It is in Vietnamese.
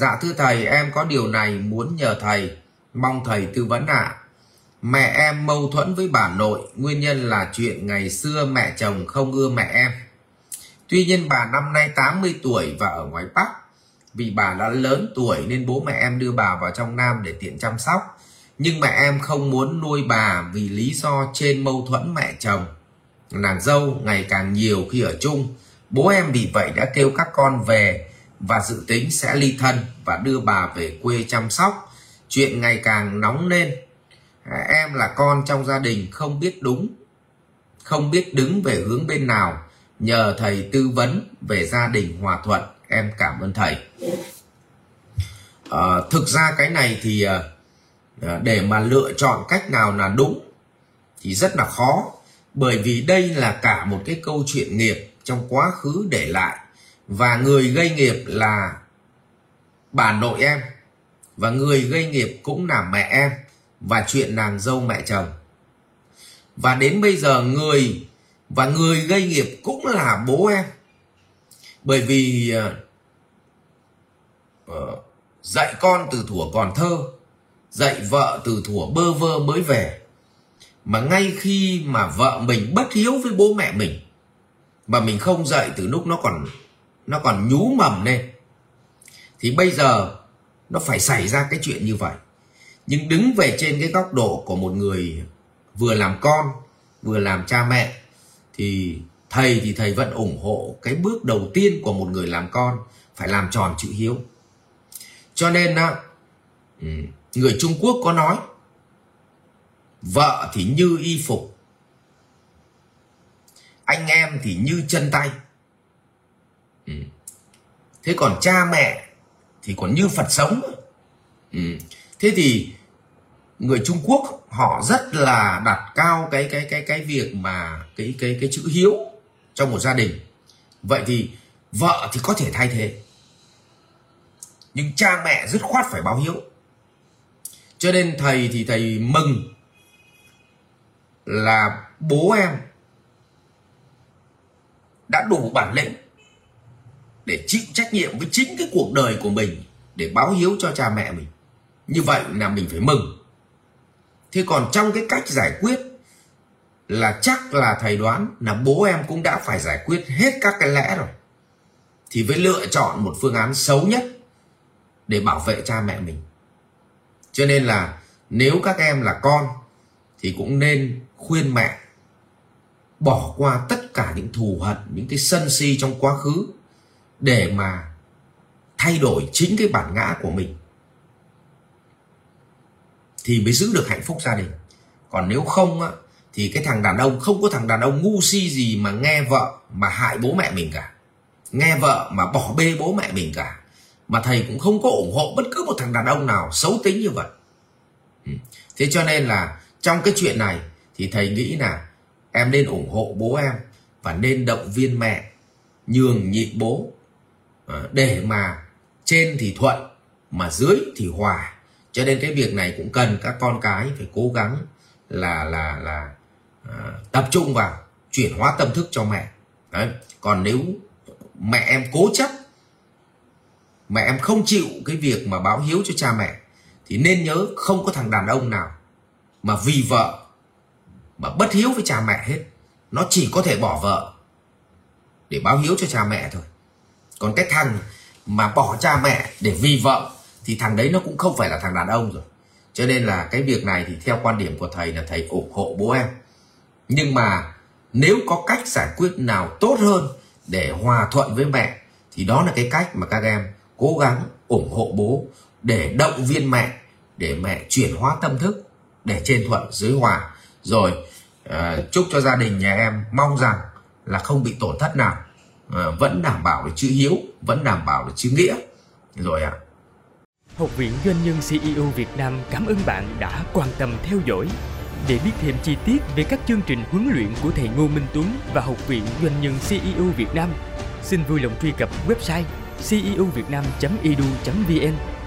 Dạ thưa thầy, em có điều này muốn nhờ thầy, mong thầy tư vấn ạ. À. Mẹ em mâu thuẫn với bà nội, nguyên nhân là chuyện ngày xưa mẹ chồng không ưa mẹ em. Tuy nhiên bà năm nay 80 tuổi và ở ngoài Bắc. Vì bà đã lớn tuổi nên bố mẹ em đưa bà vào trong Nam để tiện chăm sóc. Nhưng mẹ em không muốn nuôi bà vì lý do trên mâu thuẫn mẹ chồng. Nàng dâu ngày càng nhiều khi ở chung. Bố em vì vậy đã kêu các con về và dự tính sẽ ly thân và đưa bà về quê chăm sóc. Chuyện ngày càng nóng lên. Em là con trong gia đình không biết đúng, không biết đứng về hướng bên nào. Nhờ thầy tư vấn về gia đình hòa thuận. Em cảm ơn thầy. À, thực ra cái này thì ờ, ờ, để mà lựa chọn cách nào là đúng thì rất là khó bởi vì đây là cả một cái câu chuyện nghiệp trong quá khứ để lại và người gây nghiệp là bà nội em. Và người gây nghiệp cũng là mẹ em và chuyện nàng dâu mẹ chồng. Và đến bây giờ người và người gây nghiệp cũng là bố em. Bởi vì uh, dạy con từ thuở còn thơ dạy vợ từ thuở bơ vơ mới về. Mà ngay khi mà vợ mình bất hiếu với bố mẹ mình mà mình không dạy từ lúc nó còn nó còn nhú mầm lên. Thì bây giờ nó phải xảy ra cái chuyện như vậy. Nhưng đứng về trên cái góc độ của một người vừa làm con, vừa làm cha mẹ, thì thầy thì thầy vẫn ủng hộ cái bước đầu tiên của một người làm con phải làm tròn chữ hiếu. Cho nên ừ, người trung quốc có nói, vợ thì như y phục, anh em thì như chân tay ừ. thế còn cha mẹ thì còn như phật sống ừ. thế thì người trung quốc họ rất là đặt cao cái cái cái cái việc mà cái cái cái chữ hiếu trong một gia đình vậy thì vợ thì có thể thay thế nhưng cha mẹ dứt khoát phải báo hiếu cho nên thầy thì thầy mừng là bố em đã đủ bản lĩnh để chịu trách nhiệm với chính cái cuộc đời của mình, để báo hiếu cho cha mẹ mình. Như vậy là mình phải mừng. Thế còn trong cái cách giải quyết là chắc là thầy đoán là bố em cũng đã phải giải quyết hết các cái lẽ rồi, thì phải lựa chọn một phương án xấu nhất để bảo vệ cha mẹ mình. Cho nên là nếu các em là con thì cũng nên khuyên mẹ bỏ qua tất cả những thù hận, những cái sân si trong quá khứ để mà thay đổi chính cái bản ngã của mình, thì mới giữ được hạnh phúc gia đình. Còn nếu không á, thì cái thằng đàn ông, không có thằng đàn ông ngu si gì mà nghe vợ mà hại bố mẹ mình cả. Nghe vợ mà bỏ bê bố mẹ mình cả. Mà thầy cũng không có ủng hộ bất cứ một thằng đàn ông nào xấu tính như vậy. Ừ. Thế cho nên là trong cái chuyện này thì thầy nghĩ là em nên ủng hộ bố em và nên động viên mẹ, nhường nhịn bố. Ờ, để mà trên thì thuận mà dưới thì hòa. Cho nên cái việc này cũng cần các con cái phải cố gắng là là là à, tập trung vào chuyển hóa tâm thức cho mẹ. Đấy. Còn nếu mẹ em cố chấp mẹ em không chịu cái việc mà báo hiếu cho cha mẹ thì nên nhớ không có thằng đàn ông nào mà vì vợ mà bất hiếu với cha mẹ hết. Nó chỉ có thể bỏ vợ để báo hiếu cho cha mẹ thôi còn cái thằng mà bỏ cha mẹ để vì vợ thì thằng đấy nó cũng không phải là thằng đàn ông rồi. Cho nên là cái việc này thì theo quan điểm của thầy là thầy ủng hộ bố em. Nhưng mà nếu có cách giải quyết nào tốt hơn để hòa thuận với mẹ thì đó là cái cách mà các em cố gắng ủng hộ bố để động viên mẹ để mẹ chuyển hóa tâm thức để trên thuận dưới hòa. Rồi uh, chúc cho gia đình nhà em mong rằng là không bị tổn thất nào. Ờ, vẫn đảm bảo được chữ hiếu vẫn đảm bảo được chữ nghĩa rồi ạ à. Học viện Doanh nhân CEO Việt Nam cảm ơn bạn đã quan tâm theo dõi. Để biết thêm chi tiết về các chương trình huấn luyện của thầy Ngô Minh Tuấn và Học viện Doanh nhân CEO Việt Nam, xin vui lòng truy cập website ceovietnam.edu.vn